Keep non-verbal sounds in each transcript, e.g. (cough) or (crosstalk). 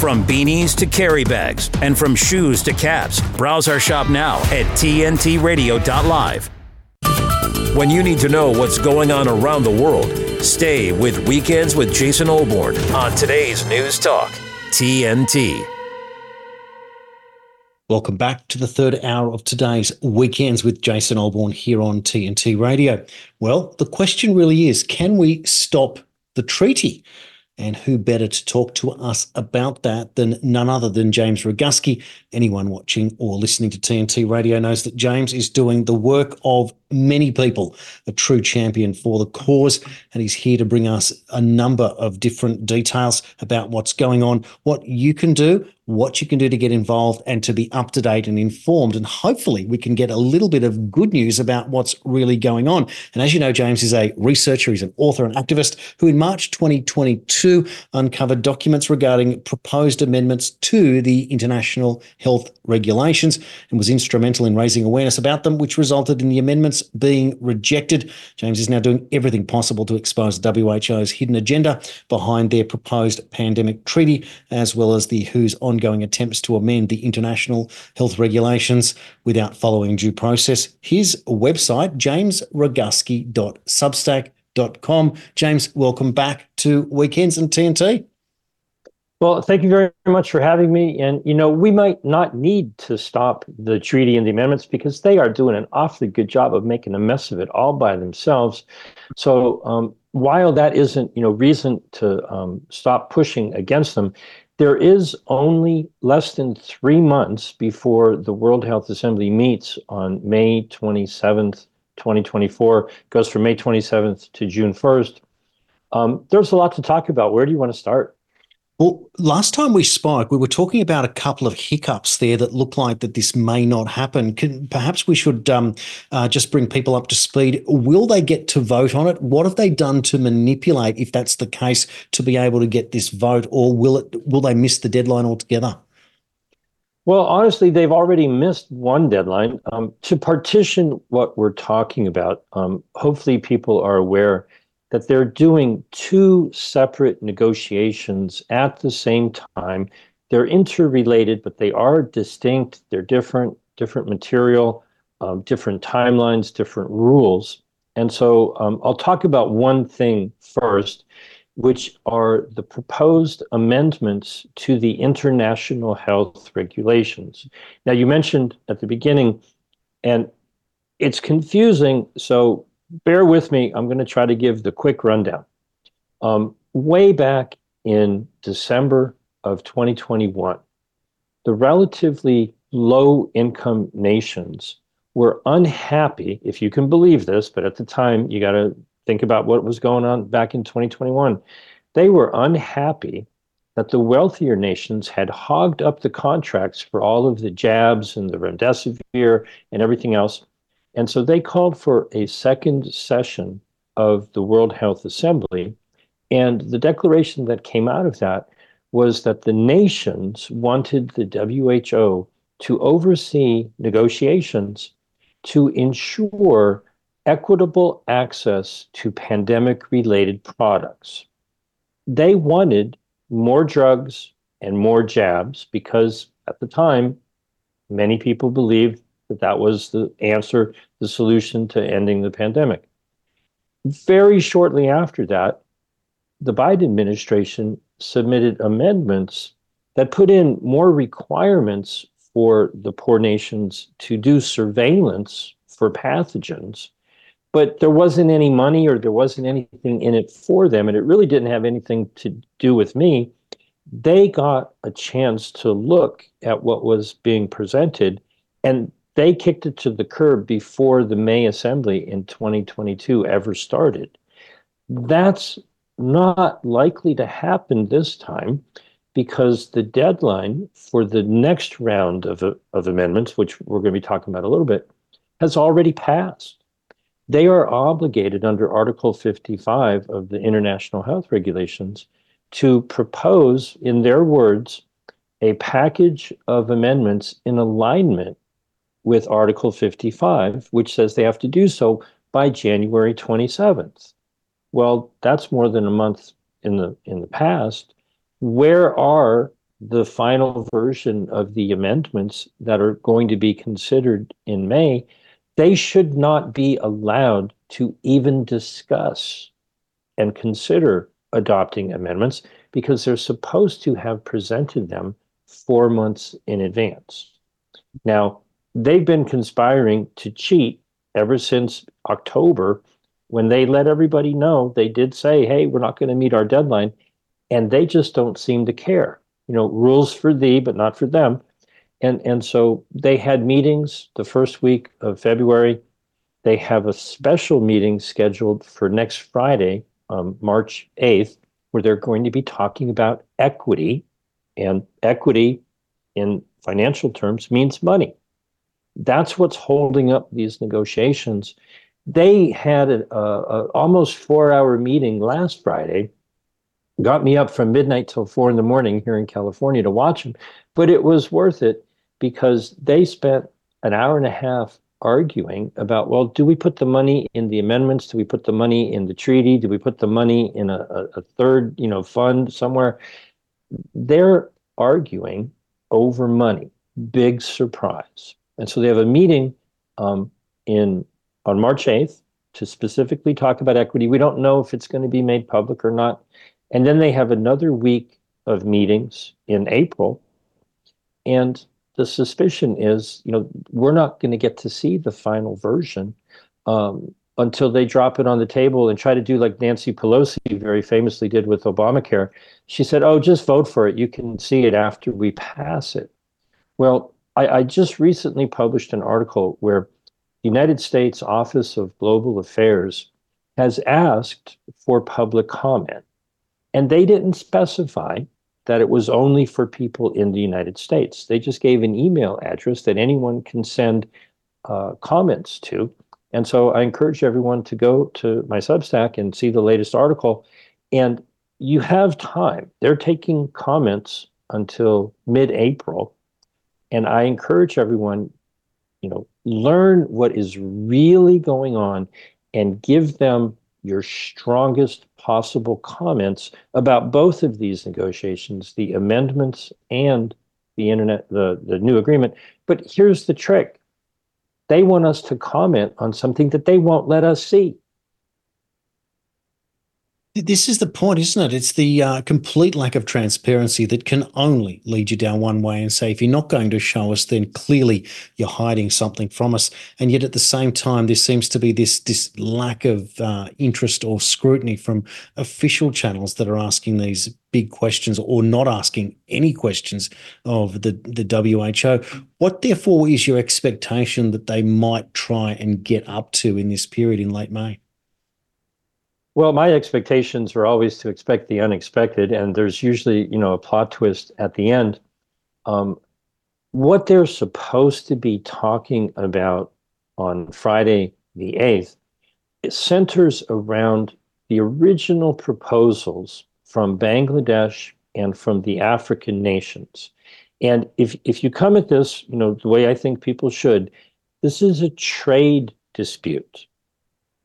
From beanies to carry bags, and from shoes to caps, browse our shop now at tntradio.live. When you need to know what's going on around the world, stay with Weekends with Jason Olbourne on today's News Talk, TNT. Welcome back to the third hour of today's Weekends with Jason Olbourne here on TNT Radio. Well, the question really is can we stop the treaty? And who better to talk to us about that than none other than James Roguski? Anyone watching or listening to TNT Radio knows that James is doing the work of many people, a true champion for the cause. And he's here to bring us a number of different details about what's going on, what you can do, what you can do to get involved and to be up to date and informed. And hopefully, we can get a little bit of good news about what's really going on. And as you know, James is a researcher, he's an author and activist who, in March 2022, uncovered documents regarding proposed amendments to the international health regulations and was instrumental in raising awareness about them, which resulted in the amendments being rejected. James is now doing everything possible to expose WHO's hidden agenda behind their proposed pandemic treaty, as well as the WHO's ongoing attempts to amend the international health regulations without following due process. His website, jamesroguski.substack.com. James, welcome back to Weekends and TNT. Well, thank you very much for having me. And, you know, we might not need to stop the treaty and the amendments because they are doing an awfully good job of making a mess of it all by themselves. So, um, while that isn't, you know, reason to um, stop pushing against them, there is only less than three months before the World Health Assembly meets on May 27th, 2024, goes from May 27th to June 1st. Um, there's a lot to talk about. Where do you want to start? Well, last time we spoke, we were talking about a couple of hiccups there that look like that this may not happen. Can, perhaps we should um, uh, just bring people up to speed. Will they get to vote on it? What have they done to manipulate, if that's the case, to be able to get this vote, or will it? Will they miss the deadline altogether? Well, honestly, they've already missed one deadline. Um, to partition what we're talking about, um, hopefully people are aware that they're doing two separate negotiations at the same time. They're interrelated, but they are distinct. They're different, different material, um, different timelines, different rules. And so um, I'll talk about one thing first, which are the proposed amendments to the international health regulations. Now, you mentioned at the beginning, and it's confusing. So bear with me. I'm going to try to give the quick rundown. Um, way back in December of 2021, the relatively low income nations were unhappy, if you can believe this, but at the time, you got to think about what was going on back in 2021. They were unhappy that the wealthier nations had hogged up the contracts for all of the jabs and the remdesivir and everything else and so they called for a second session of the World Health Assembly. And the declaration that came out of that was that the nations wanted the WHO to oversee negotiations to ensure equitable access to pandemic related products. They wanted more drugs and more jabs because at the time, many people believed that that was the answer, the solution to ending the pandemic. Very shortly after that, the Biden administration submitted amendments that put in more requirements for the poor nations to do surveillance for pathogens. But there wasn't any money or there wasn't anything in it for them. And it really didn't have anything to do with me. They got a chance to look at what was being presented. And they kicked it to the curb before the May assembly in 2022 ever started. That's not likely to happen this time because the deadline for the next round of, of amendments, which we're going to be talking about a little bit, has already passed. They are obligated under Article 55 of the International Health Regulations to propose, in their words, a package of amendments in alignment with Article 55, which says they have to do so by January 27th. Well, that's more than a month in the in the past. Where are the final version of the amendments that are going to be considered in May, they should not be allowed to even discuss and consider adopting amendments because they're supposed to have presented them four months in advance. Now, they've been conspiring to cheat ever since October when they let everybody know they did say, hey, we're not going to meet our deadline. And they just don't seem to care. You know, rules for thee, but not for them. And, and so they had meetings the first week of February. They have a special meeting scheduled for next Friday, um, March 8th, where they're going to be talking about equity. And equity in financial terms means money. That's what's holding up these negotiations. They had an almost four hour meeting last Friday, got me up from midnight till four in the morning here in California to watch them, but it was worth it because they spent an hour and a half arguing about well do we put the money in the amendments? Do we put the money in the treaty? Do we put the money in a, a, third you know fund somewhere? They're arguing over money. Big surprise and so they have a meeting um, in on March 8th to specifically talk about equity. We don't know if it's going to be made public or not. And then they have another week of meetings in April. And the suspicion is, you know, we're not going to get to see the final version um, until they drop it on the table and try to do like Nancy Pelosi very famously did with Obamacare. She said, oh, just vote for it. You can see it after we pass it. Well, I, I just recently published an article where the United States Office of Global Affairs has asked for public comment, and they didn't specify that it was only for people in the United States. They just gave an email address that anyone can send uh, comments to. And so I encourage everyone to go to my Substack and see the latest article. And you have time. They're taking comments until mid April. And I encourage everyone, you know, learn what is really going on and give them your strongest possible comments about both of these negotiations, the amendments and the internet, the, the new agreement. But here's the trick. They want us to comment on something that they won't let us see. This is the point, isn't it? It's the uh, complete lack of transparency that can only lead you down one way and say, if you're not going to show us, then clearly you're hiding something from us. And yet at the same time, there seems to be this, this lack of uh, interest or scrutiny from official channels that are asking these big questions or not asking any questions of the, the WHO. What, therefore, is your expectation that they might try and get up to in this period in late May? Well, my expectations are always to expect the unexpected, and there's usually, you know, a plot twist at the end. Um, what they're supposed to be talking about on Friday the 8th centers around the original proposals from Bangladesh and from the African nations. And if, if you come at this, you know, the way I think people should, this is a trade dispute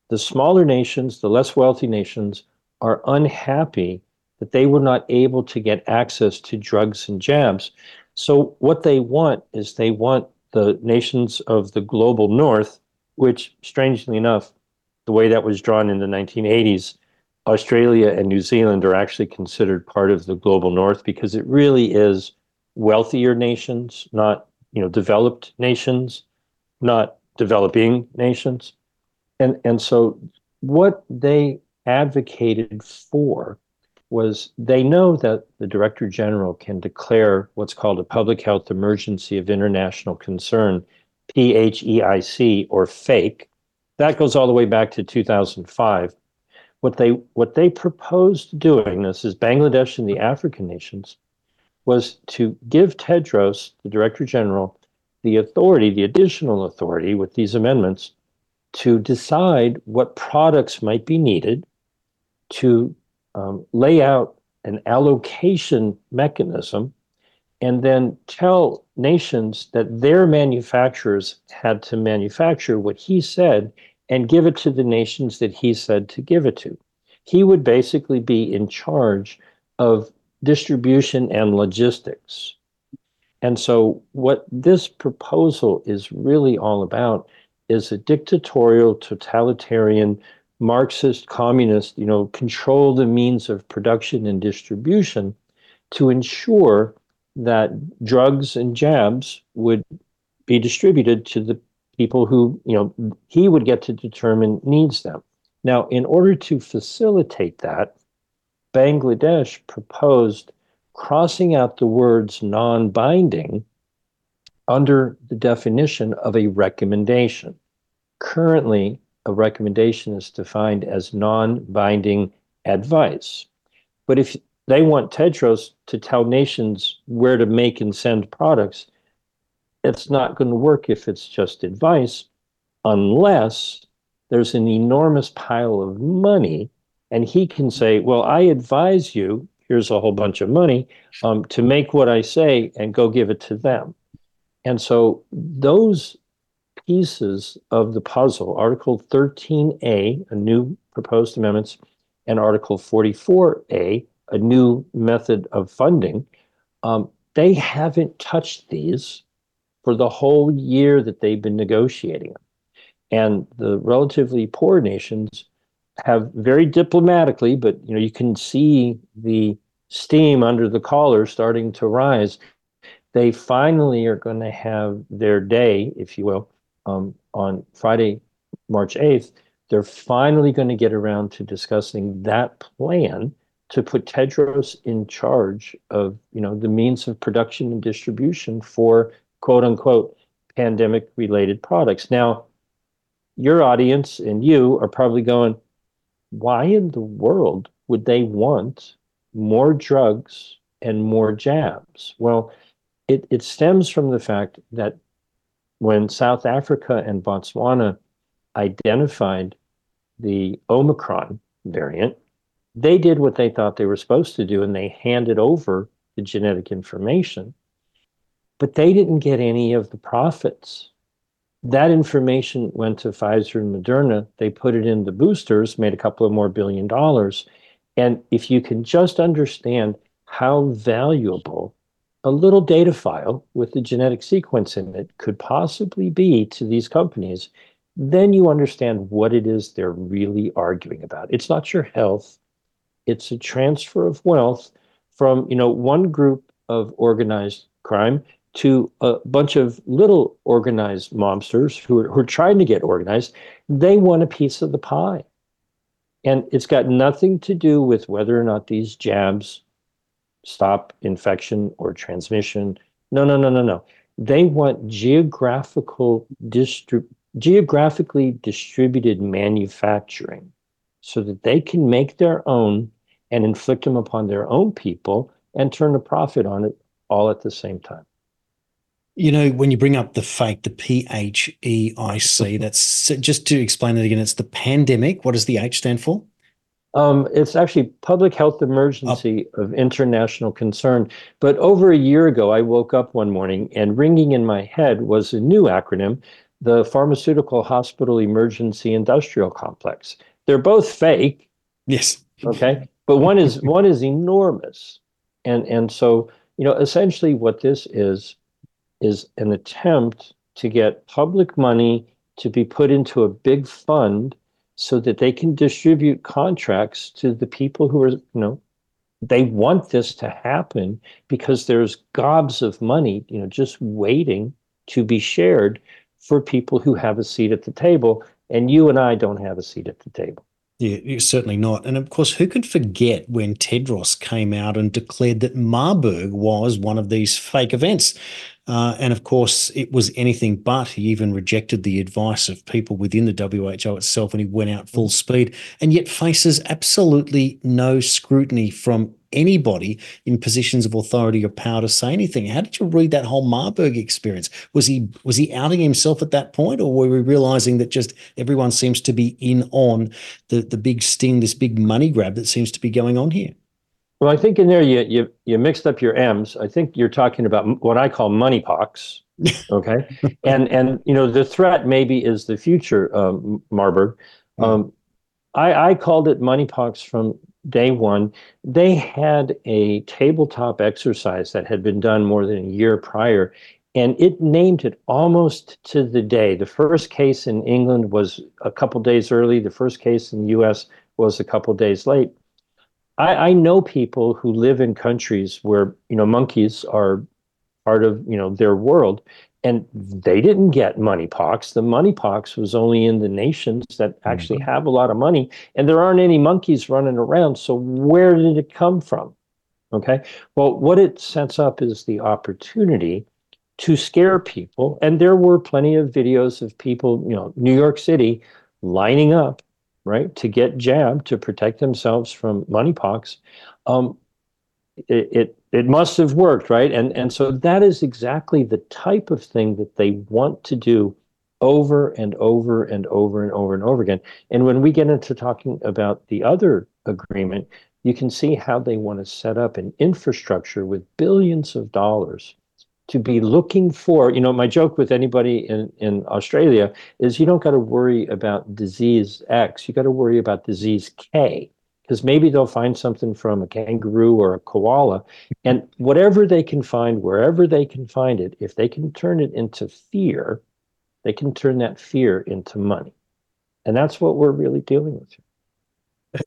the smaller nations, the less wealthy nations, are unhappy that they were not able to get access to drugs and jabs. So, what they want is they want the nations of the global north, which, strangely enough, the way that was drawn in the 1980s, Australia and New Zealand are actually considered part of the global north because it really is wealthier nations, not you know developed nations, not developing nations and and so what they advocated for was they know that the director general can declare what's called a public health emergency of international concern PHEIC or fake. That goes all the way back to 2005 what they what they proposed doing this is Bangladesh and the African nations was to give Tedros the director general the authority the additional authority with these amendments to decide what products might be needed, to um, lay out an allocation mechanism, and then tell nations that their manufacturers had to manufacture what he said and give it to the nations that he said to give it to. He would basically be in charge of distribution and logistics. And so, what this proposal is really all about is a dictatorial, totalitarian, Marxist, communist, you know, control the means of production and distribution to ensure that drugs and jabs would be distributed to the people who, you know, he would get to determine needs them. Now, in order to facilitate that, Bangladesh proposed crossing out the words non binding under the definition of a recommendation. Currently, a recommendation is defined as non binding advice. But if they want Tedros to tell nations where to make and send products, it's not going to work if it's just advice, unless there's an enormous pile of money and he can say, Well, I advise you, here's a whole bunch of money um, to make what I say and go give it to them. And so those pieces of the puzzle, Article 13A, a new proposed amendments, and Article 44A, a new method of funding, um, they haven't touched these for the whole year that they've been negotiating them. And the relatively poor nations have very diplomatically, but you know, you can see the steam under the collar starting to rise. They finally are going to have their day, if you will, um, on Friday, March 8th. They're finally going to get around to discussing that plan to put Tedros in charge of, you know, the means of production and distribution for quote unquote pandemic related products. Now, your audience and you are probably going, why in the world would they want more drugs and more jabs? Well, it, it stems from the fact that when South Africa and Botswana identified the Omicron variant, they did what they thought they were supposed to do and they handed over the genetic information but they didn't get any of the profits. That information went to Pfizer and Moderna. They put it in the boosters, made a couple of more billion dollars. And if you can just understand how valuable a little data file with the genetic sequence in it could possibly be to these companies, then you understand what it is they're really arguing about. It's not your health, it's a transfer of wealth from, you know, one group of organized crime to a bunch of little organized mobsters who are, who are trying to get organized, they want a piece of the pie. And it's got nothing to do with whether or not these jabs stop infection or transmission. No, no, no, no, no. They want geographical distri- geographically distributed manufacturing so that they can make their own and inflict them upon their own people and turn a profit on it all at the same time. You know, when you bring up the fake, the P H E I C, that's just to explain it again, it's the pandemic. What does the H stand for? Um, it's actually public health emergency of international concern. But over a year ago, I woke up one morning and ringing in my head was a new acronym the Pharmaceutical Hospital Emergency Industrial Complex. They're both fake. Yes. Okay. But one is (laughs) one is enormous. And and so, you know, essentially what this is is an attempt to get public money to be put into a big fund so that they can distribute contracts to the people who are, you know, they want this to happen because there's gobs of money, you know, just waiting to be shared for people who have a seat at the table. And you and I don't have a seat at the table. Yeah, certainly not. And of course, who could forget when Tedros came out and declared that Marburg was one of these fake events? Uh, and of course, it was anything but. He even rejected the advice of people within the WHO itself and he went out full speed and yet faces absolutely no scrutiny from anybody in positions of authority or power to say anything. How did you read that whole Marburg experience? Was he was he outing himself at that point, or were we realizing that just everyone seems to be in on the the big sting, this big money grab that seems to be going on here? Well, I think in there you you you mixed up your M's. I think you're talking about what I call money pox. (laughs) Okay, and and you know the threat maybe is the future, um, Marburg. Um, I I called it money pox from day one, they had a tabletop exercise that had been done more than a year prior, and it named it almost to the day. The first case in England was a couple days early. The first case in the U.S. was a couple days late. I, I know people who live in countries where you know monkeys are part of you know their world, and they didn't get moneypox. The moneypox was only in the nations that actually mm-hmm. have a lot of money, and there aren't any monkeys running around. So where did it come from? Okay. Well, what it sets up is the opportunity to scare people. And there were plenty of videos of people, you know, New York City lining up, right, to get jabbed to protect themselves from moneypox. Um, it, it it must have worked, right? And and so that is exactly the type of thing that they want to do over and over and over and over and over again. And when we get into talking about the other agreement, you can see how they want to set up an infrastructure with billions of dollars to be looking for, you know, my joke with anybody in, in Australia is you don't got to worry about disease X, you got to worry about disease K, because maybe they'll find something from a kangaroo or a koala. And whatever they can find, wherever they can find it, if they can turn it into fear, they can turn that fear into money. And that's what we're really dealing with here.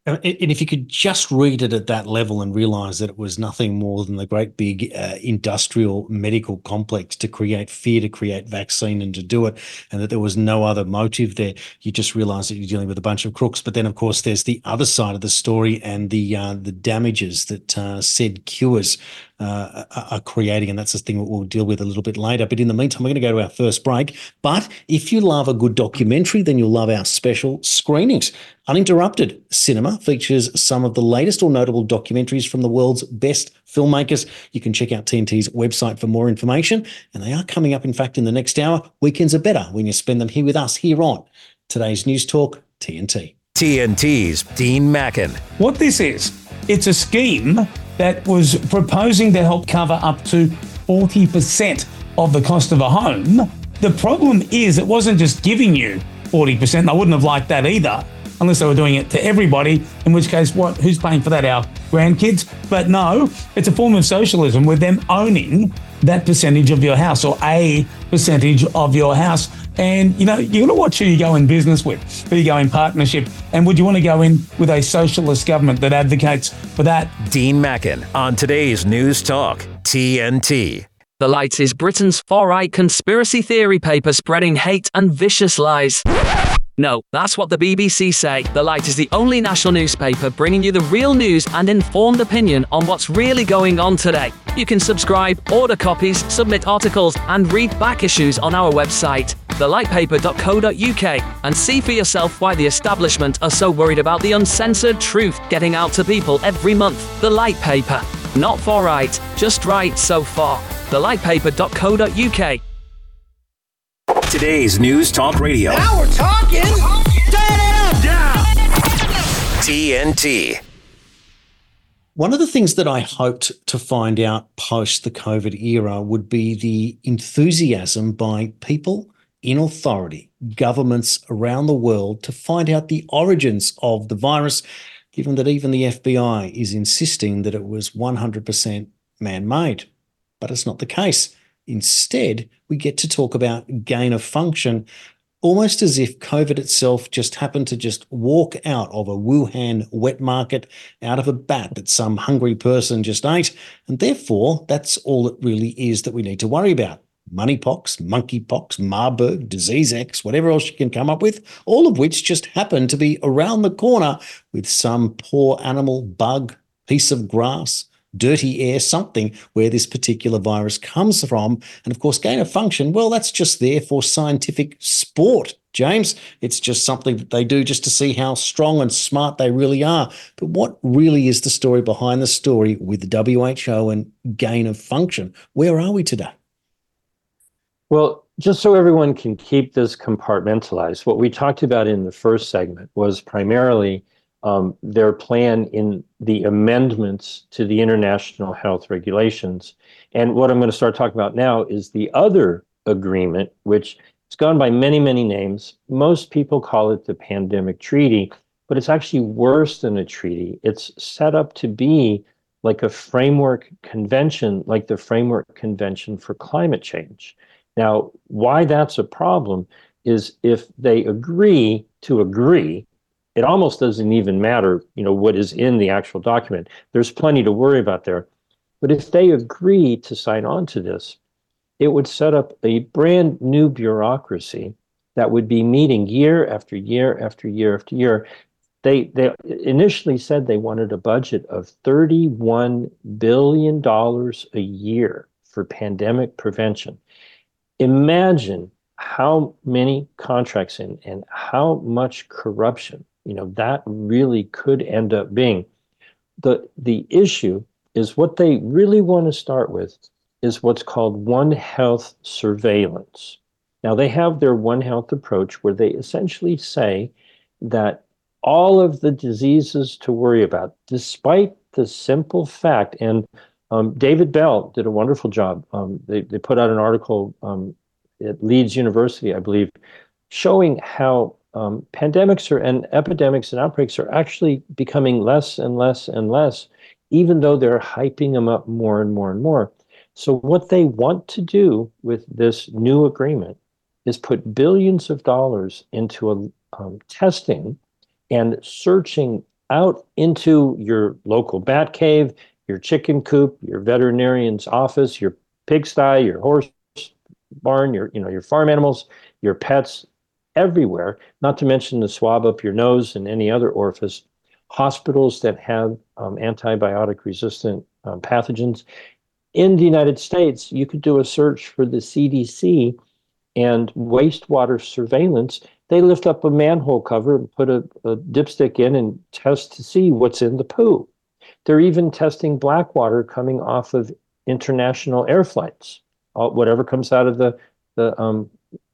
And if you could just read it at that level and realize that it was nothing more than the great big uh, industrial medical complex to create fear, to create vaccine, and to do it, and that there was no other motive there, you just realize that you're dealing with a bunch of crooks. But then, of course, there's the other side of the story and the uh, the damages that uh, said cures uh, are creating, and that's the thing we'll deal with a little bit later. But in the meantime, we're going to go to our first break. But if you love a good documentary, then you'll love our special screenings. Uninterrupted Cinema features some of the latest or notable documentaries from the world's best filmmakers. You can check out TNT's website for more information, and they are coming up, in fact, in the next hour. Weekends are better when you spend them here with us here on today's News Talk TNT. TNT's Dean Mackin. What this is, it's a scheme that was proposing to help cover up to 40% of the cost of a home. The problem is, it wasn't just giving you 40%. I wouldn't have liked that either, unless they were doing it to everybody, in which case, what? Who's paying for that? Our grandkids? But no, it's a form of socialism with them owning that percentage of your house or a percentage of your house. And you know, you got to watch who you go in business with, who you go in partnership, and would you want to go in with a socialist government that advocates for that? Dean Mackin on today's News Talk TNT. The Light is Britain's far right conspiracy theory paper spreading hate and vicious lies. No, that's what the BBC say. The Light is the only national newspaper bringing you the real news and informed opinion on what's really going on today. You can subscribe, order copies, submit articles, and read back issues on our website, thelightpaper.co.uk, and see for yourself why the establishment are so worried about the uncensored truth getting out to people every month. The Light Paper. Not for right, just right so far. Thelightpaper.co.uk. Today's News Talk Radio. Now we're talking. Damn. TNT. One of the things that I hoped to find out post the COVID era would be the enthusiasm by people in authority, governments around the world, to find out the origins of the virus, given that even the FBI is insisting that it was 100% man made. But it's not the case. Instead, we get to talk about gain of function, almost as if COVID itself just happened to just walk out of a Wuhan wet market out of a bat that some hungry person just ate. And therefore, that's all it really is that we need to worry about. Moneypox, monkeypox, Marburg, disease X, whatever else you can come up with, all of which just happen to be around the corner with some poor animal, bug, piece of grass, dirty air, something where this particular virus comes from. And of course, gain of function, well, that's just there for scientific sport. James, it's just something that they do just to see how strong and smart they really are. But what really is the story behind the story with the WHO and gain of function? Where are we today? Well, just so everyone can keep this compartmentalized, what we talked about in the first segment was primarily um, their plan in the amendments to the international health regulations. And what I'm going to start talking about now is the other agreement, which has gone by many, many names. Most people call it the Pandemic Treaty. but it's actually worse than a treaty. It's set up to be like a framework convention, like the framework convention for climate change. Now, why that's a problem is if they agree to agree, it almost doesn't even matter, you know, what is in the actual document. There's plenty to worry about there. But if they agree to sign on to this, it would set up a brand new bureaucracy that would be meeting year after year after year after year. They they initially said they wanted a budget of 31 billion dollars a year for pandemic prevention. Imagine how many contracts and, and how much corruption, you know, that really could end up being. The the issue is what they really want to start with is what's called One Health surveillance. Now, they have their One Health approach where they essentially say that all of the diseases to worry about, despite the simple fact, and um, David Bell did a wonderful job. Um, they, they put out an article um, at Leeds University, I believe, showing how um, pandemics are, and epidemics and outbreaks are actually becoming less and less and less, even though they're hyping them up more and more and more. So, what they want to do with this new agreement is put billions of dollars into a, um, testing and searching out into your local bat cave, your chicken coop, your veterinarian's office, your pigsty, your horse barn, your you know your farm animals, your pets, everywhere. Not to mention the swab up your nose and any other orifice. Hospitals that have um, antibiotic resistant um, pathogens, in the United States, you could do a search for the CDC and wastewater surveillance. They lift up a manhole cover and put a, a dipstick in and test to see what's in the poo. They're even testing black water coming off of international air flights. whatever comes out of the, the um,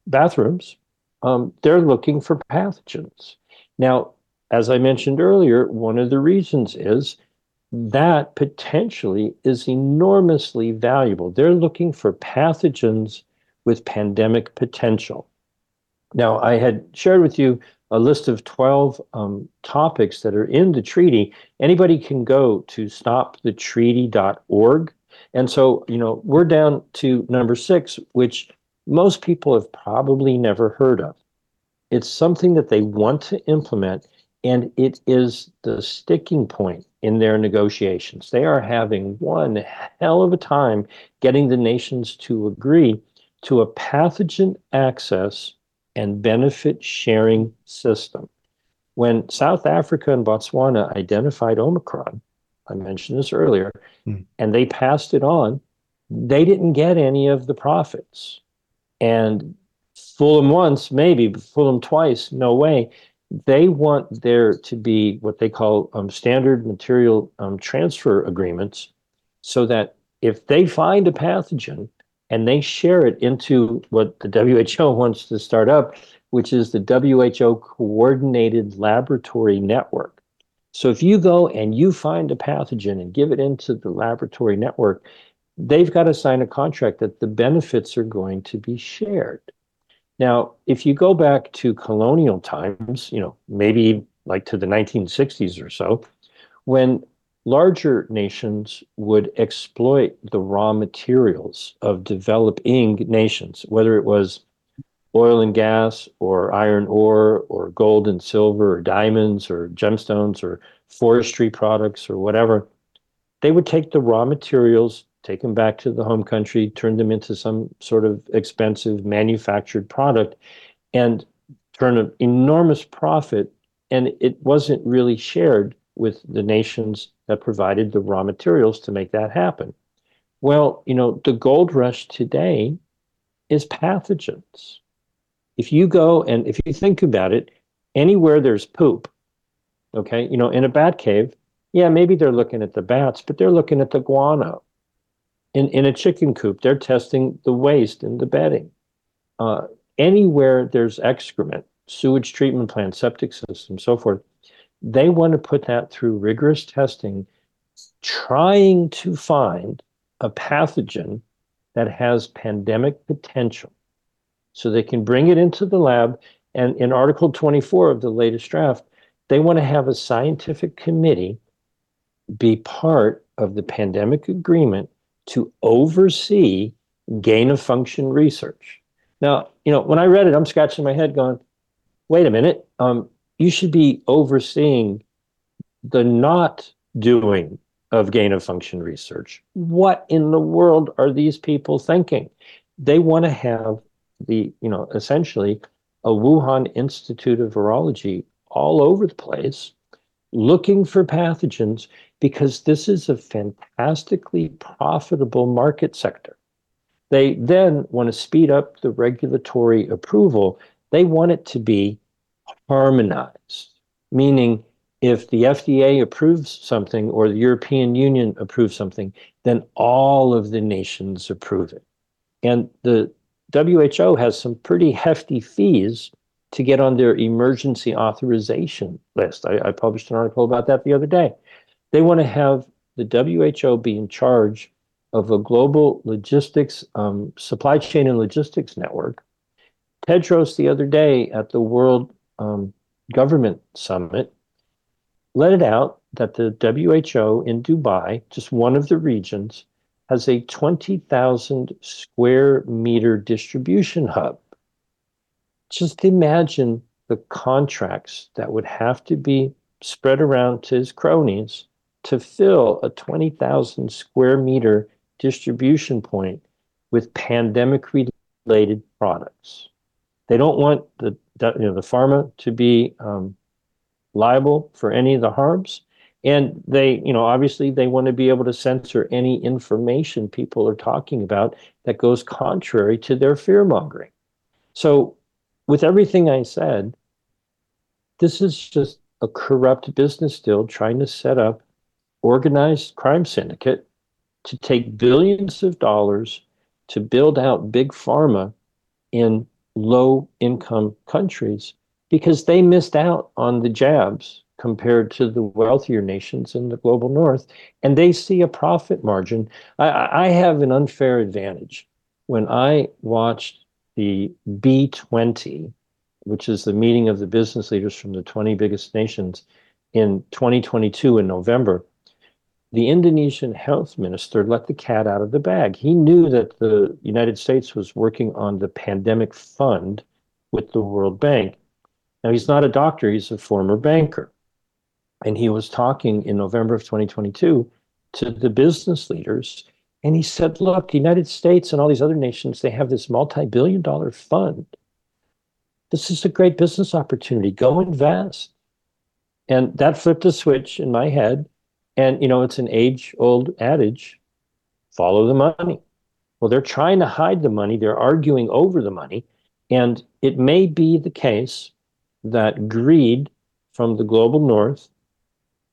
bathrooms, um, they're looking for pathogens. Now, as I mentioned earlier, one of the reasons is that potentially is enormously valuable. They're looking for pathogens with pandemic potential. Now, I had shared with you a list of 12 um, topics that are in the treaty. Anybody can go to stopthetreaty.org. And so, you know, we're down to number six, which most people have probably never heard of. It's something that they want to implement, and it is the sticking point in their negotiations. They are having one hell of a time getting the nations to agree to a pathogen access and benefit sharing system. When South Africa and Botswana identified Omicron, I mentioned this earlier, mm. and they passed it on, they didn't get any of the profits. And fool them once, maybe, but fool them twice, no way they want there to be what they call um, standard material um, transfer agreements so that if they find a pathogen and they share it into what the WHO (laughs) wants to start up, which is the WHO Coordinated Laboratory Network. So if you go and you find a pathogen and give it into the laboratory network, they've got to sign a contract that the benefits are going to be shared. Now, if you go back to colonial times, you know, maybe like to the 1960s or so, when larger nations would exploit the raw materials of developing nations, whether it was oil and gas or iron ore or gold and silver or diamonds or gemstones or forestry products or whatever, they would take the raw materials take them back to the home country, turn them into some sort of expensive manufactured product, and turn an enormous profit. And it wasn't really shared with the nations that provided the raw materials to make that happen. Well, you know, the gold rush today is pathogens. If you go and if you think about it, anywhere there's poop, okay, you know, in a bat cave, yeah, maybe they're looking at the bats, but they're looking at the guano in, in a chicken coop, they're testing the waste and the bedding. Uh, anywhere there's excrement, sewage treatment plant, septic system, so forth, they want to put that through rigorous testing, trying to find a pathogen that has pandemic potential. So they can bring it into the lab. And in Article 24 of the latest draft, they want to have a scientific committee be part of the pandemic agreement to oversee gain of function research. Now, you know, when I read it, I'm scratching my head going, wait a minute, um, you should be overseeing the not doing of gain of function research. What in the world are these people thinking? They want to have the, you know, essentially a Wuhan Institute of Virology all over the place looking for pathogens because this is a fantastically profitable market sector. They then want to speed up the regulatory approval. They want it to be harmonized, meaning if the FDA approves something or the European Union approves something, then all of the nations approve it. And the WHO has some pretty hefty fees to get on their emergency authorization list. I, I published an article about that the other day. They want to have the WHO be in charge of a global logistics, um, supply chain and logistics network. Tedros, the other day at the World um, Government Summit, let it out that the WHO in Dubai, just one of the regions, has a 20,000 square meter distribution hub. Just imagine the contracts that would have to be spread around to his cronies to fill a 20,000 square meter distribution point with pandemic related products. They don't want the, you know, the pharma to be um, liable for any of the harms. And they, you know, obviously they want to be able to censor any information people are talking about that goes contrary to their fear mongering. So, with everything I said, this is just a corrupt business deal trying to set up organized crime syndicate to take billions of dollars to build out big pharma in low income countries because they missed out on the jabs compared to the wealthier nations in the global north and they see a profit margin. I, I have an unfair advantage. When i watched the b20 which is the meeting of the business leaders from the 20 biggest nations in 2022 in november the Indonesian health minister let the cat out of the bag. He knew that the United States was working on the pandemic fund with the World Bank. Now, he's not a doctor, he's a former banker. And he was talking in November of 2022 to the business leaders. And he said, look, the United States and all these other nations, they have this multi billion dollar fund. This is a great business opportunity. Go invest. And that flipped a switch in my head and, you know, it's an age old adage follow the money. Well, they're trying to hide the money, they're arguing over the money. And it may be the case that greed from the global north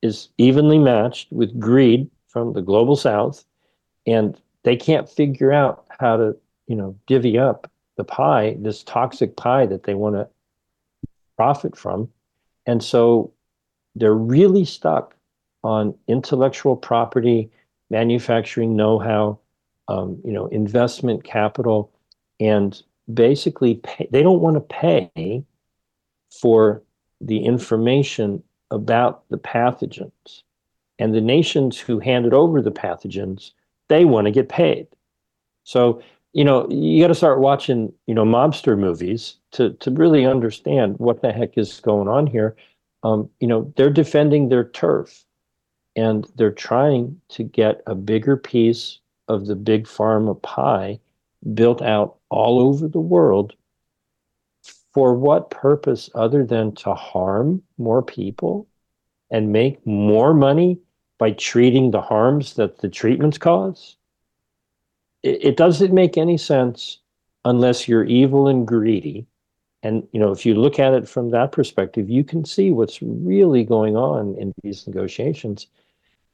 is evenly matched with greed from the global south. And they can't figure out how to, you know, divvy up the pie, this toxic pie that they want to profit from. And so they're really stuck on intellectual property, manufacturing know-how, um, you know, investment capital, and basically pay, they don't want to pay for the information about the pathogens. And the nations who handed over the pathogens, they want to get paid. So, you know, you got to start watching, you know, mobster movies to to really understand what the heck is going on here. Um, you know, they're defending their turf and they're trying to get a bigger piece of the big pharma pie built out all over the world for what purpose other than to harm more people and make more money by treating the harms that the treatments cause? It, it doesn't make any sense unless you're evil and greedy. And you know if you look at it from that perspective you can see what's really going on in these negotiations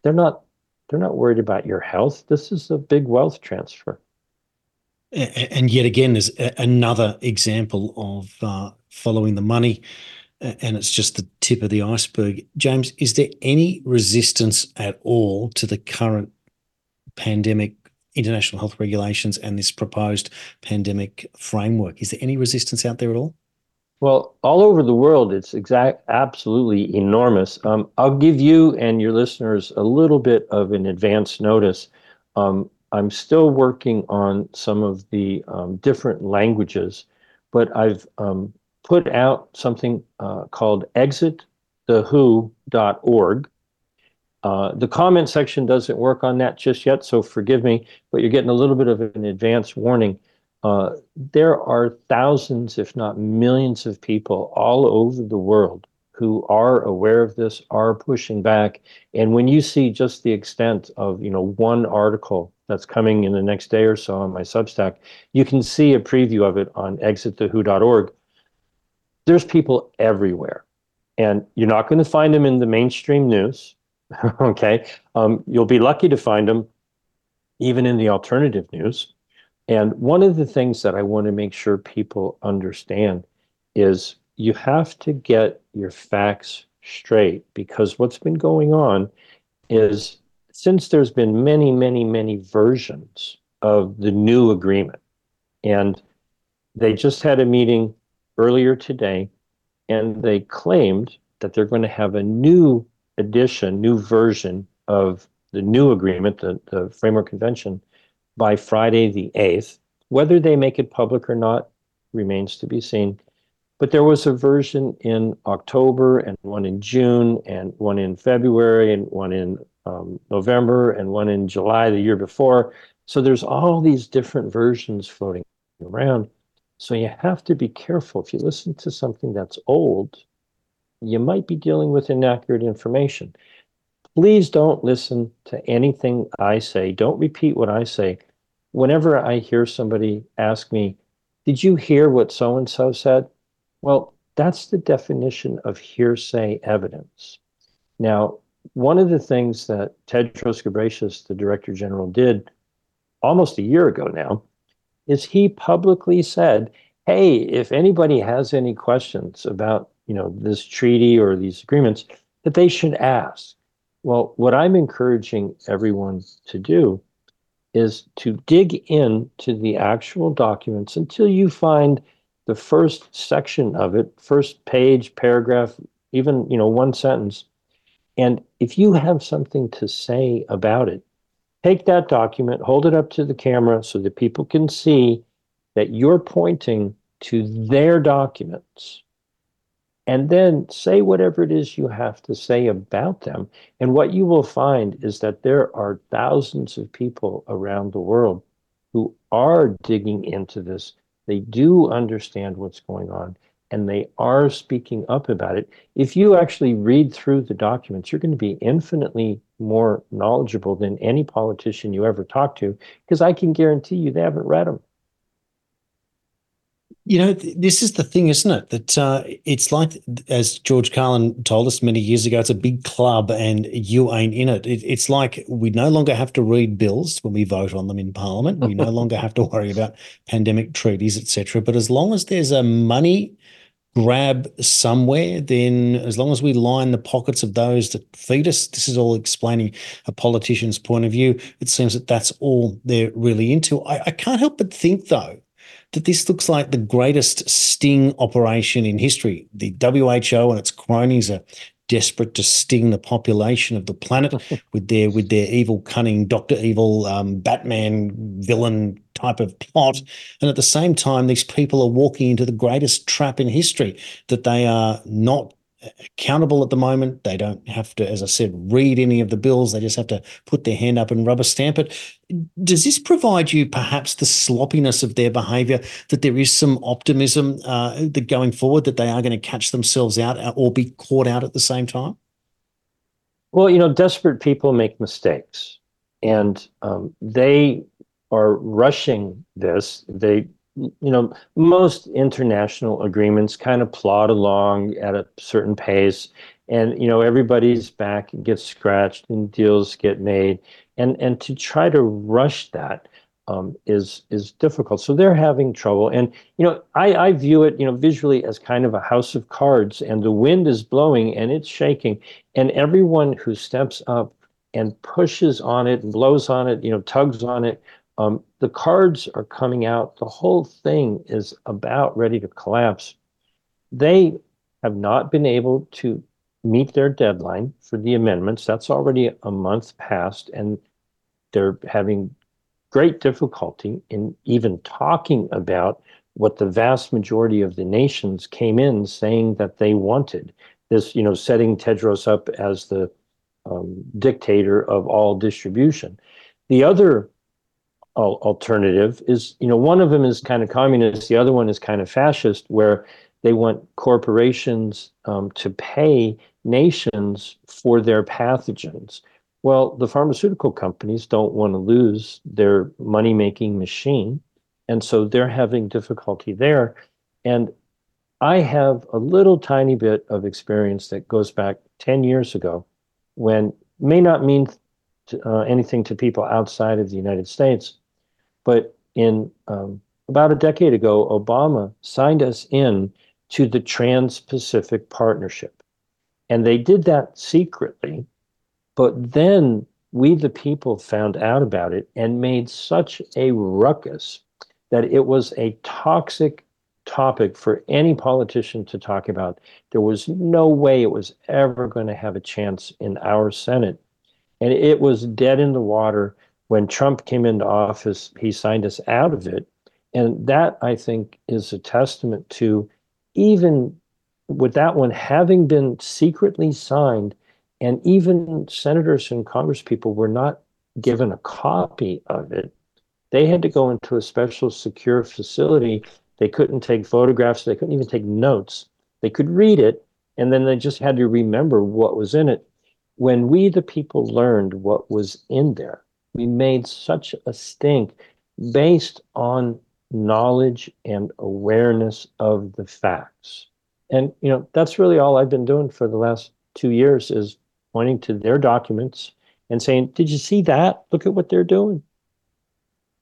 they're not they're not worried about your health. This is a big wealth transfer. And yet again, there's another example of uh, following the money, and it's just the tip of the iceberg. James, is there any resistance at all to the current pandemic international health regulations and this proposed pandemic framework? Is there any resistance out there at all? Well, all over the world, it's exact, absolutely enormous. Um, I'll give you and your listeners a little bit of an advance notice. Um, I'm still working on some of the um, different languages, but I've um, put out something uh, called exitthewho.org. Uh, the comment section doesn't work on that just yet, so forgive me, but you're getting a little bit of an advance warning. Uh, there are thousands, if not millions, of people all over the world who are aware of this, are pushing back. And when you see just the extent of, you know, one article that's coming in the next day or so on my Substack, you can see a preview of it on exitthewho.org. There's people everywhere, and you're not going to find them in the mainstream news. (laughs) okay, um, you'll be lucky to find them even in the alternative news. And one of the things that I want to make sure people understand is you have to get your facts straight because what's been going on is since there's been many, many, many versions of the new agreement, and they just had a meeting earlier today, and they claimed that they're going to have a new edition, new version of the new agreement, the, the Framework Convention, by Friday the 8th. Whether they make it public or not remains to be seen. But there was a version in October and one in June and one in February and one in um, November and one in July the year before. So there's all these different versions floating around. So you have to be careful. If you listen to something that's old, you might be dealing with inaccurate information. Please don't listen to anything I say. Don't repeat what I say whenever I hear somebody ask me, Did you hear what so and so said? Well, that's the definition of hearsay evidence. Now, one of the things that Tedros Ghebreyesus, the Director General, did almost a year ago now is he publicly said, "Hey, if anybody has any questions about you know this treaty or these agreements, that they should ask." Well, what I'm encouraging everyone to do is to dig into the actual documents until you find the first section of it, first page, paragraph, even you know one sentence. And if you have something to say about it, take that document, hold it up to the camera so that people can see that you're pointing to their documents and then say whatever it is you have to say about them. And what you will find is that there are thousands of people around the world who are digging into this. They do understand what's going on and they are speaking up about it. If you actually read through the documents, you're going to be infinitely more knowledgeable than any politician you ever talk to because I can guarantee you they haven't read them. You know, th- this is the thing, isn't it? That uh, it's like, as George Carlin told us many years ago, it's a big club and you ain't in it. it. It's like we no longer have to read bills when we vote on them in Parliament. We no (laughs) longer have to worry about pandemic treaties, etc. But as long as there's a money grab somewhere, then as long as we line the pockets of those that feed us, this is all explaining a politician's point of view. It seems that that's all they're really into. I, I can't help but think, though that this looks like the greatest sting operation in history. The WHO and its cronies are desperate to sting the population of the planet (laughs) with their with their evil, cunning Doctor Evil, um, Batman villain type of plot, and at the same time, these people are walking into the greatest trap in history that they are not accountable at the moment. They don't have to, as I said, read any of the bills. They just have to put their hand up and rubber stamp it. Does this provide you perhaps the sloppiness of their behaviour that there is some optimism uh, that going forward that they are going to catch themselves out uh, or be caught out at the same time? Well, you know, desperate people make mistakes, and um, they are rushing this. They you know, most international agreements kind of plod along at a certain pace, and you know everybody's back gets scratched and deals get made, and and to try to rush that um, is is difficult. So they're having trouble, and you know I I view it you know visually as kind of a house of cards, and the wind is blowing and it's shaking, and everyone who steps up and pushes on it and blows on it, you know, tugs on it, um, the cards are coming out. The whole thing is about ready to collapse. they have not been able to meet their deadline for the amendments. That's already a month past, and they're having great difficulty in even talking about what the vast majority of the nations came in saying that they wanted. This, you know, setting Tedros up as the um, dictator of all distribution. The other alternative is, you know, one of them is kind of communist, the other one is kind of fascist, where they want corporations um, to pay nations for their pathogens. Well, the pharmaceutical companies don't want to lose their money making machine. And so they're having difficulty there. And I have a little tiny bit of experience that goes back 10 years ago when may not mean to, uh, anything to people outside of the United States, but in um, about a decade ago, Obama signed us in to the Trans Pacific Partnership. And they did that secretly. But then we, the people, found out about it and made such a ruckus that it was a toxic topic for any politician to talk about. There was no way it was ever going to have a chance in our Senate. And it was dead in the water. When Trump came into office, he signed us out of it. And that, I think, is a testament to even with that one having been secretly signed, and even senators and congresspeople were not given a copy of it. They had to go into a special secure facility. They couldn't take photographs, they couldn't even take notes. They could read it, and then they just had to remember what was in it. When we, the people, learned what was in there, we made such a stink based on knowledge and awareness of the facts. And you know, that's really all I've been doing for the last two years is pointing to their documents and saying, "Did you see that? Look at what they're doing."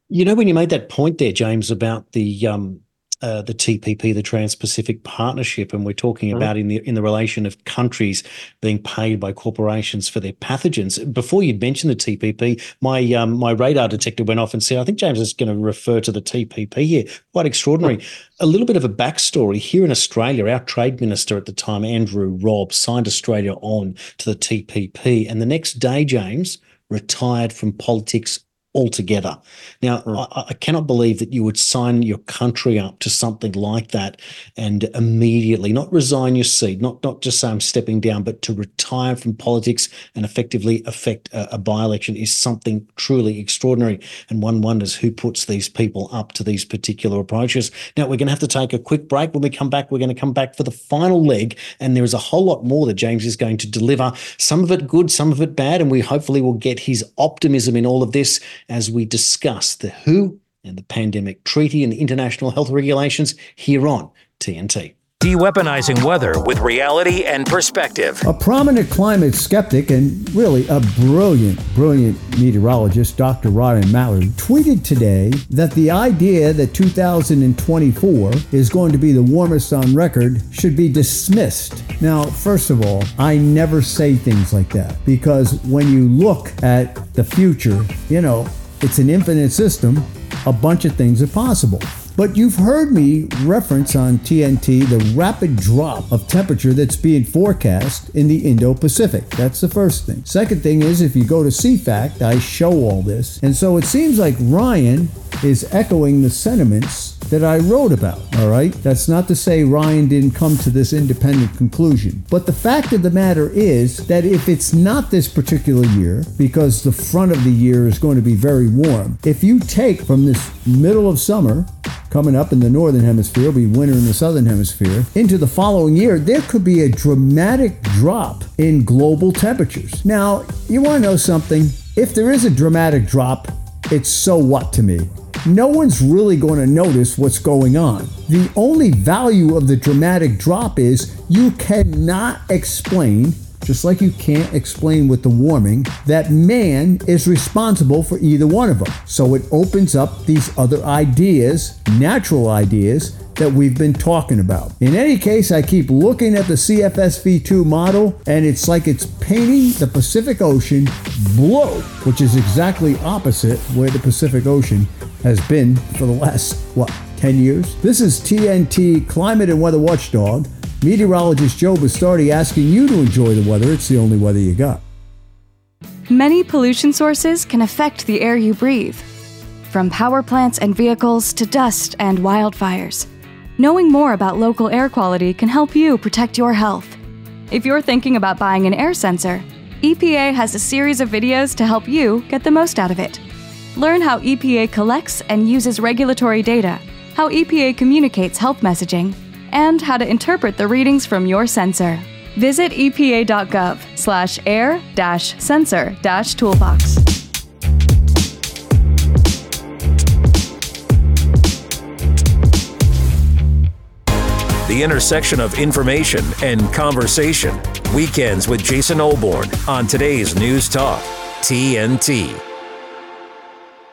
You know, when you made that point there, James, about the um, uh, the TPP, the Trans-Pacific Partnership, and we're talking mm-hmm. about in the in the relation of countries being paid by corporations for their pathogens. Before you'd mentioned the TPP, my um, my radar detector went off and said, "I think James is going to refer to the TPP here." Quite extraordinary. Mm-hmm. A little bit of a backstory here in Australia. Our trade minister at the time, Andrew Robb, signed Australia on to the TPP, and the next day, James retired from politics altogether. Now, mm. I, I, cannot believe that you would sign your country up to something like that and immediately not resign your seat, not not just say I'm stepping down, but to retire from politics and effectively affect a, a by-election is something truly extraordinary. And one wonders who puts these people up to these particular approaches. Now, we're going to have to take a quick break. When we come back, we're going to come back for the final leg, and there is a whole lot more that James is going to deliver. Some of it good, some of it bad, and we hopefully will get his optimism in all of this as we discuss the WHO and the Pandemic Treaty and the international health regulations here on TNT. De-weaponizing weather with reality and perspective. A prominent climate skeptic and really a brilliant, brilliant meteorologist, Dr. Ryan Mallory, tweeted today that the idea that 2024 is going to be the warmest on record should be dismissed. Now, first of all, I never say things like that because when you look at the future, you know, it's an infinite system. A bunch of things are possible. But you've heard me reference on TNT the rapid drop of temperature that's being forecast in the Indo Pacific. That's the first thing. Second thing is, if you go to CFACT, I show all this. And so it seems like Ryan is echoing the sentiments that I wrote about. All right? That's not to say Ryan didn't come to this independent conclusion. But the fact of the matter is that if it's not this particular year, because the front of the year is going to be very warm, if you take from this middle of summer, coming up in the northern hemisphere, be winter in the southern hemisphere, into the following year, there could be a dramatic drop in global temperatures. Now, you want to know something? If there is a dramatic drop, it's so what to me? No one's really going to notice what's going on. The only value of the dramatic drop is you cannot explain just like you can't explain with the warming, that man is responsible for either one of them. So it opens up these other ideas, natural ideas, that we've been talking about. In any case, I keep looking at the CFSV2 model, and it's like it's painting the Pacific Ocean blue, which is exactly opposite where the Pacific Ocean has been for the last, what, 10 years? This is TNT Climate and Weather Watchdog. Meteorologist Joe Bastardi asking you to enjoy the weather. It's the only weather you got. Many pollution sources can affect the air you breathe, from power plants and vehicles to dust and wildfires. Knowing more about local air quality can help you protect your health. If you're thinking about buying an air sensor, EPA has a series of videos to help you get the most out of it. Learn how EPA collects and uses regulatory data, how EPA communicates health messaging, and how to interpret the readings from your sensor. Visit epa.gov slash air sensor toolbox. The intersection of information and conversation. Weekends with Jason Olbourne on today's News Talk, TNT.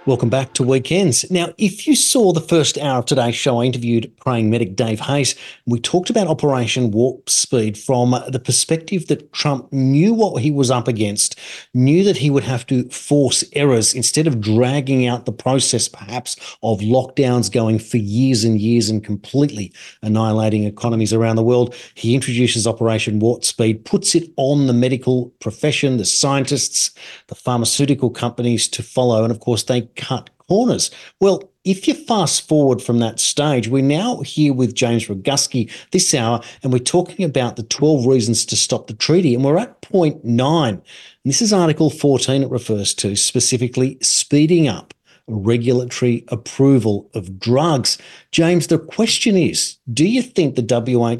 Welcome back to Weekends. Now, if you saw the first hour of today's show, I interviewed praying medic Dave Hayes. We talked about Operation Warp Speed from the perspective that Trump knew what he was up against, knew that he would have to force errors instead of dragging out the process, perhaps, of lockdowns going for years and years and completely annihilating economies around the world. He introduces Operation Warp Speed, puts it on the medical profession, the scientists, the pharmaceutical companies to follow. And of course, they cut corners. Well, if you fast forward from that stage, we're now here with James Roguski this hour, and we're talking about the 12 reasons to stop the treaty. And we're at point nine. And this is Article 14 it refers to, specifically speeding up regulatory approval of drugs. James, the question is do you think the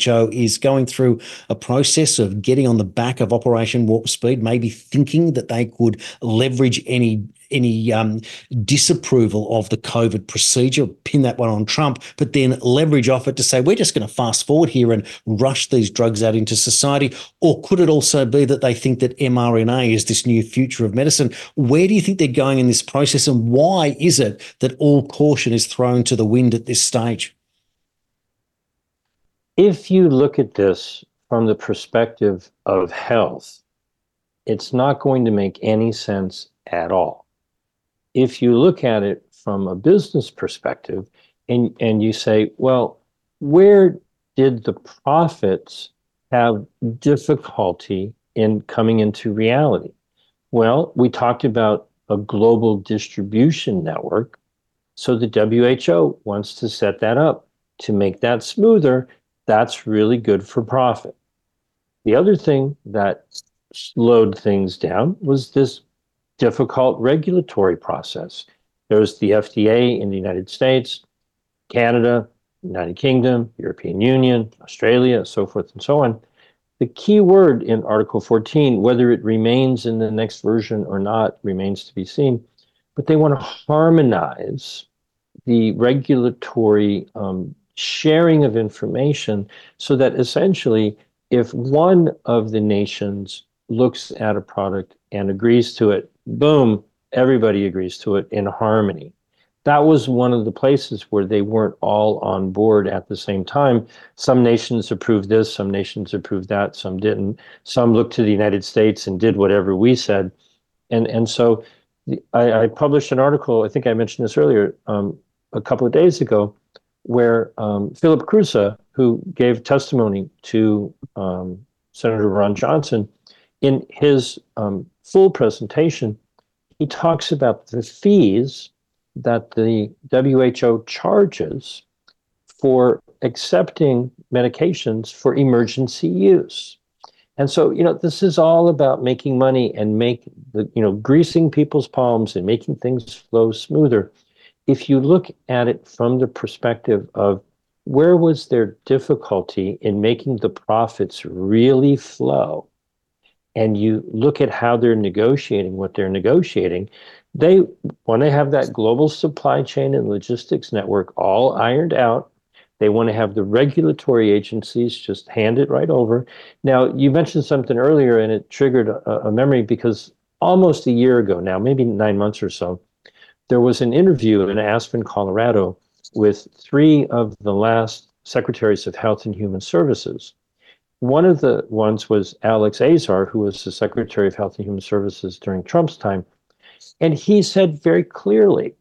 WHO is going through a process of getting on the back of Operation Warp Speed, maybe thinking that they could leverage any any um, disapproval of the COVID procedure, pin that one on Trump, but then leverage off it to say, we're just going to fast forward here and rush these drugs out into society? Or could it also be that they think that mRNA is this new future of medicine? Where do you think they're going in this process? And why is it that all caution is thrown to the wind at this stage? If you look at this from the perspective of health, it's not going to make any sense at all if you look at it from a business perspective and, and you say, well, where did the profits have difficulty in coming into reality? Well, we talked about a global distribution network. So the WHO wants to set that up to make that smoother. That's really good for profit. The other thing that slowed things down was this difficult regulatory process. There's the FDA in the United States, Canada, United Kingdom, European Union, Australia, so forth and so on. The key word in Article 14, whether it remains in the next version or not, remains to be seen. But they want to harmonize the regulatory um, sharing of information so that essentially, if one of the nations looks at a product and agrees to it, boom, everybody agrees to it in harmony. That was one of the places where they weren't all on board at the same time. Some nations approved this, some nations approved that, some didn't. Some looked to the United States and did whatever we said. And, and so I, I published an article, I think I mentioned this earlier, um, a couple of days ago, where um, Philip Kruse, who gave testimony to um, Senator Ron Johnson, in his um, full presentation, he talks about the fees that the WHO charges for accepting medications for emergency use. And so, you know, this is all about making money and make the, you know, greasing people's palms and making things flow smoother. If you look at it from the perspective of where was their difficulty in making the profits really flow, and you look at how they're negotiating what they're negotiating, they want to have that global supply chain and logistics network all ironed out. They want to have the regulatory agencies just hand it right over. Now, you mentioned something earlier and it triggered a, a memory because almost a year ago now, maybe nine months or so, there was an interview in Aspen, Colorado, with three of the last secretaries of health and human services one of the ones was Alex Azar, who was the Secretary of Health and Human Services during Trump's time. And he said very clearly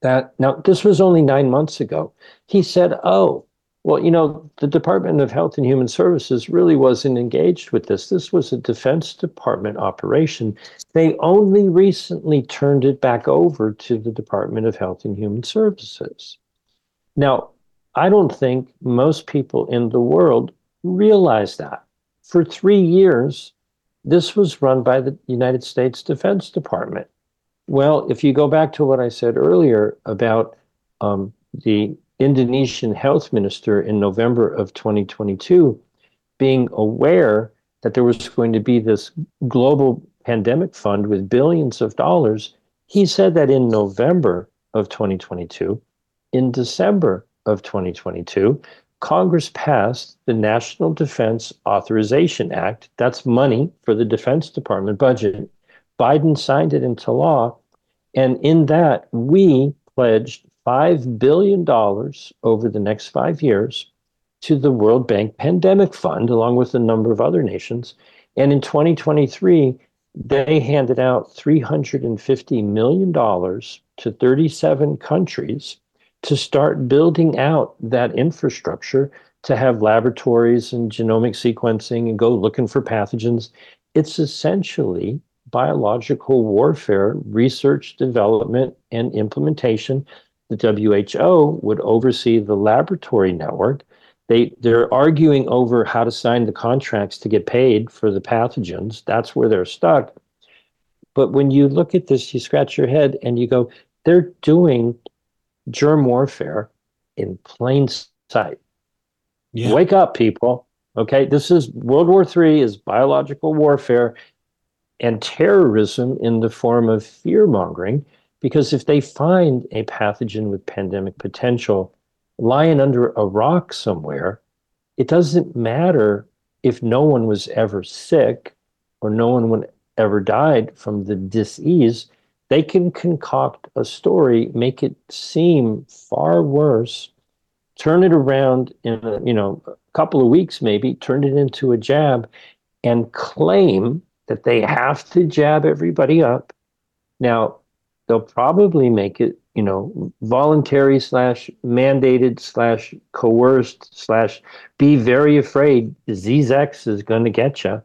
that now this was only nine months ago. He said, "Oh, well, you know, the Department of Health and Human Services really wasn't engaged with this. This was a Defense Department operation. They only recently turned it back over to the Department of Health and Human Services." Now, I don't think most people in the world realize that. For three years, this was run by the United States Defense Department. Well, if you go back to what I said earlier about um, the Indonesian health minister in November of 2022 being aware that there was going to be this global pandemic fund with billions of dollars, he said that in November of 2022, in December of 2022, Congress passed the National Defense Authorization Act. That's money for the Defense Department budget. Biden signed it into law. And in that, we pledged $5 billion over the next five years to the World Bank Pandemic Fund, along with a number of other nations. And in 2023, they handed out $350 million to 37 countries to start building out that infrastructure to have laboratories and genomic sequencing and go looking for pathogens. It's essentially biological warfare research, development, and implementation. The WHO would oversee the laboratory network. They, they're arguing over how to sign the contracts to get paid for the pathogens. That's where they're stuck. But when you look at this, you scratch your head and you go, they're doing germ warfare in plain sight. Yeah. Wake up, people. Okay, this is World War III is biological warfare and terrorism in the form of fear mongering. Because if they find a pathogen with pandemic potential lying under a rock somewhere, it doesn't matter if no one was ever sick or no one ever died from the disease. They can concoct a story, make it seem far worse, turn it around in a, you know a couple of weeks, maybe turn it into a jab, and claim that they have to jab everybody up. Now, they'll probably make it, you know, voluntary slash mandated slash coerced slash be very afraid disease X is going to get you.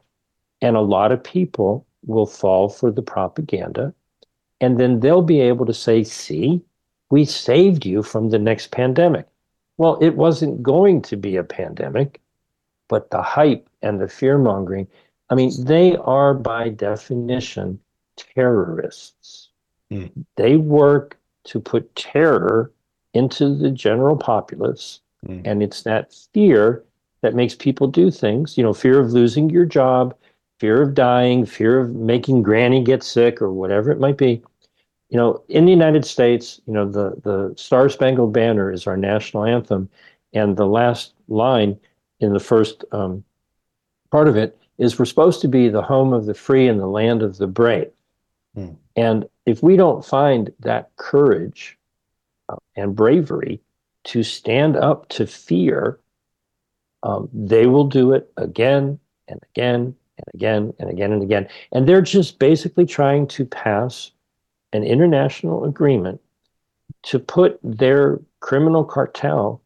And a lot of people will fall for the propaganda. And then they'll be able to say, see, we saved you from the next pandemic. Well, it wasn't going to be a pandemic, but the hype and the fear mongering I mean, they are by definition terrorists. They work to put terror into the general populace. Mm. And it's that fear that makes people do things, you know, fear of losing your job, fear of dying, fear of making granny get sick or whatever it might be. You know, in the United States, you know, the, the Star Spangled Banner is our national anthem. And the last line in the first um, part of it is we're supposed to be the home of the free and the land of the brave. Mm. And if we don't find that courage uh, and bravery to stand up to fear, um, they will do it again and again and again and again and again. And they're just basically trying to pass an international agreement to put their criminal cartel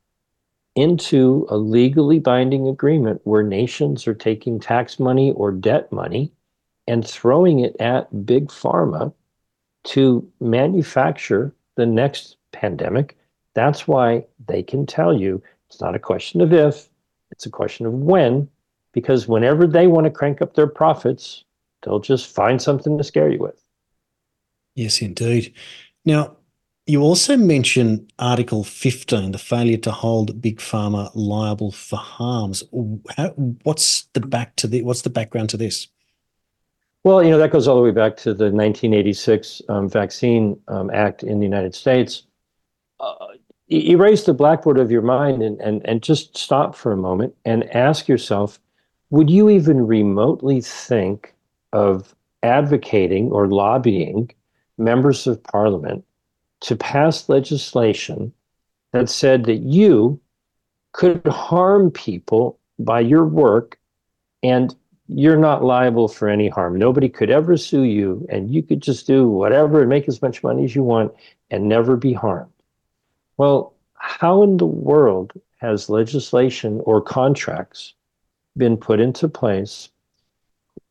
into a legally binding agreement where nations are taking tax money or debt money and throwing it at big pharma to manufacture the next pandemic. That's why they can tell you it's not a question of if, it's a question of when, because whenever they want to crank up their profits, they'll just find something to scare you with. Yes, indeed. Now, you also mention Article 15, the failure to hold big pharma liable for harms. How, what's the back to the what's the background to this? Well, you know that goes all the way back to the 1986 um, Vaccine um, Act in the United States. Uh, erase the blackboard of your mind and, and and just stop for a moment and ask yourself: Would you even remotely think of advocating or lobbying members of Parliament to pass legislation that said that you could harm people by your work and you're not liable for any harm. Nobody could ever sue you, and you could just do whatever and make as much money as you want and never be harmed. Well, how in the world has legislation or contracts been put into place?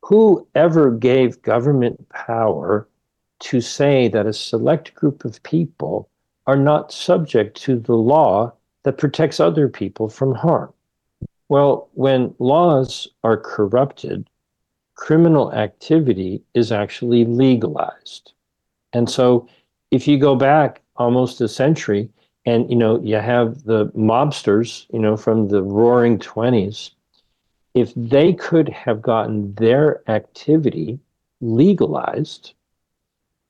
Who ever gave government power to say that a select group of people are not subject to the law that protects other people from harm? Well, when laws are corrupted, criminal activity is actually legalized. And so if you go back almost a century and you know you have the mobsters, you know, from the roaring 20s, if they could have gotten their activity legalized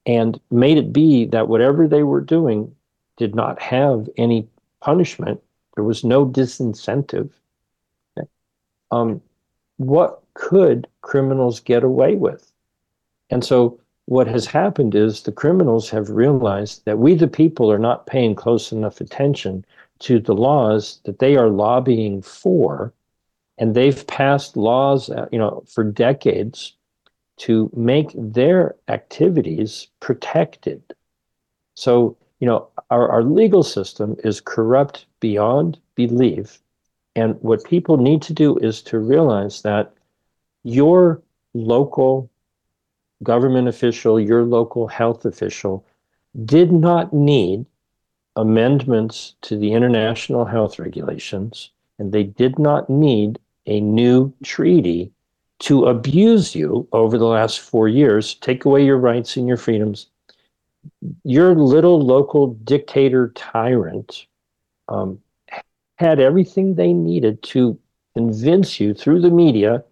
and made it be that whatever they were doing did not have any punishment, there was no disincentive um, what could criminals get away with? And so what has happened is the criminals have realized that we, the people, are not paying close enough attention to the laws that they are lobbying for. And they've passed laws, uh, you know, for decades to make their activities protected. So, you know, our, our legal system is corrupt beyond belief. And what people need to do is to realize that your local government official, your local health official did not need amendments to the international health regulations, and they did not need a new treaty to abuse you over the last four years, take away your rights and your freedoms. Your little local dictator tyrant um, had everything they needed to convince you through the media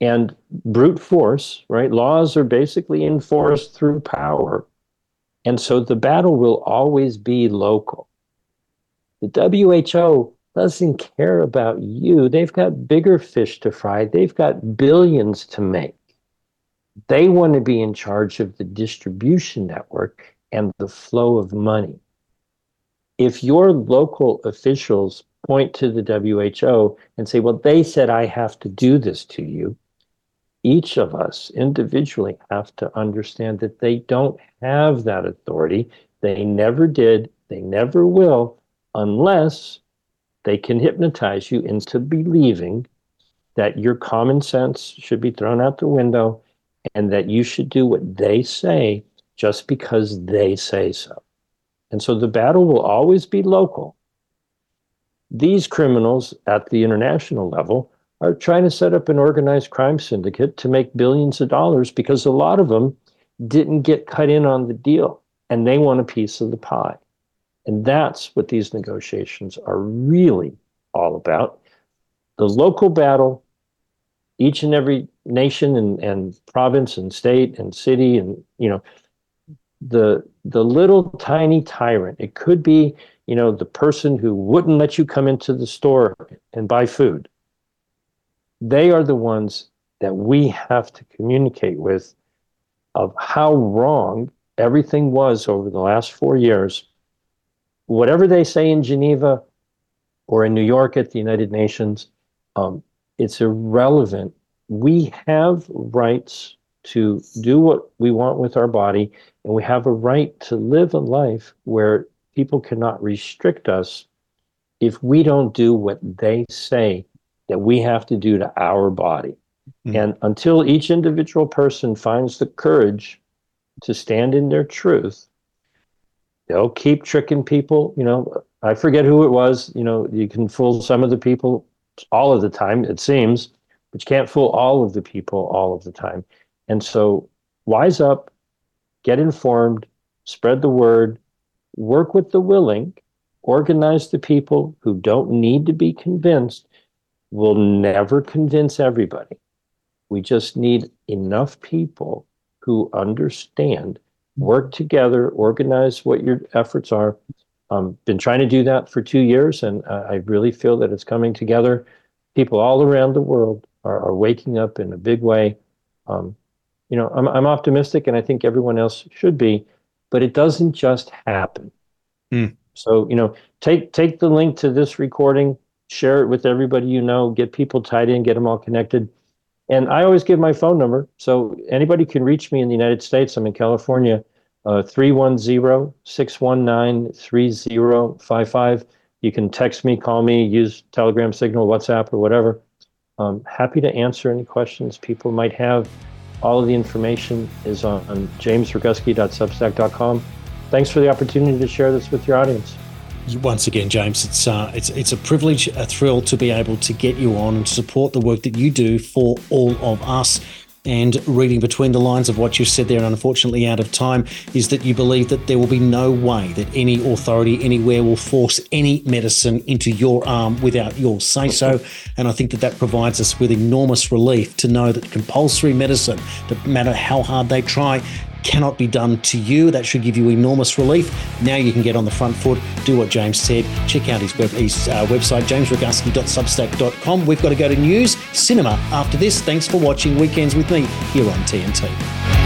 and brute force, right? Laws are basically enforced through power. And so the battle will always be local. The WHO doesn't care about you. They've got bigger fish to fry, they've got billions to make. They want to be in charge of the distribution network and the flow of money. If your local officials point to the WHO and say, well, they said I have to do this to you. Each of us individually have to understand that they don't have that authority. They never did, they never will, unless they can hypnotize you into believing that your common sense should be thrown out the window and that you should do what they say just because they say so. And so the battle will always be local these criminals at the international level are trying to set up an organized crime syndicate to make billions of dollars because a lot of them didn't get cut in on the deal and they want a piece of the pie. And that's what these negotiations are really all about. The local battle, each and every nation and, and province and state and city and you know the the little tiny tyrant. It could be you know, the person who wouldn't let you come into the store and buy food. They are the ones that we have to communicate with of how wrong everything was over the last four years. Whatever they say in Geneva or in New York at the United Nations, um, it's irrelevant. We have rights to do what we want with our body, and we have a right to live a life where people cannot restrict us if we don't do what they say that we have to do to our body. Mm-hmm. And until each individual person finds the courage to stand in their truth, they'll keep tricking people. You know, I forget who it was. You know, you can fool some of the people all of the time, it seems, but you can't fool all of the people all of the time. And so, wise up, get informed, spread the word, work with the willing, organize the people who don't need to be convinced. We'll never convince everybody. We just need enough people who understand, work together, organize what your efforts are. Um, been trying to do that for two years, and uh, I really feel that it's coming together. People all around the world are, are waking up in a big way. Um, you know, I'm, I'm optimistic, and I think everyone else should be but it doesn't just happen. Mm. So, you know, take take the link to this recording, share it with everybody you know, get people tied in, get them all connected. And I always give my phone number. So anybody can reach me in the United States. I'm in California, uh, 310 619 3055. You can text me, call me, use Telegram Signal, WhatsApp, or whatever. I'm happy to answer any questions people might have. All of the information is on, jamesroguski.substack.com. Thanks for the opportunity to share this with your audience once again, James, it's uh, it's it's a privilege, a thrill to be able to get you on and support the work that you do for all of us. And reading between the lines of what you've said there, and unfortunately out of time, is that you believe that there will be no way that any authority anywhere will force any medicine into your arm without your say so. And I think that that provides us with enormous relief to know that compulsory medicine, no matter how hard they try, cannot be done to you. That should give you enormous relief. Now you can get on the front foot, do what James said, check out his, web, his uh, website, jamesroguski.substack.com. We've got to go to news, cinema after this. Thanks for watching Weekends with me here on TNT.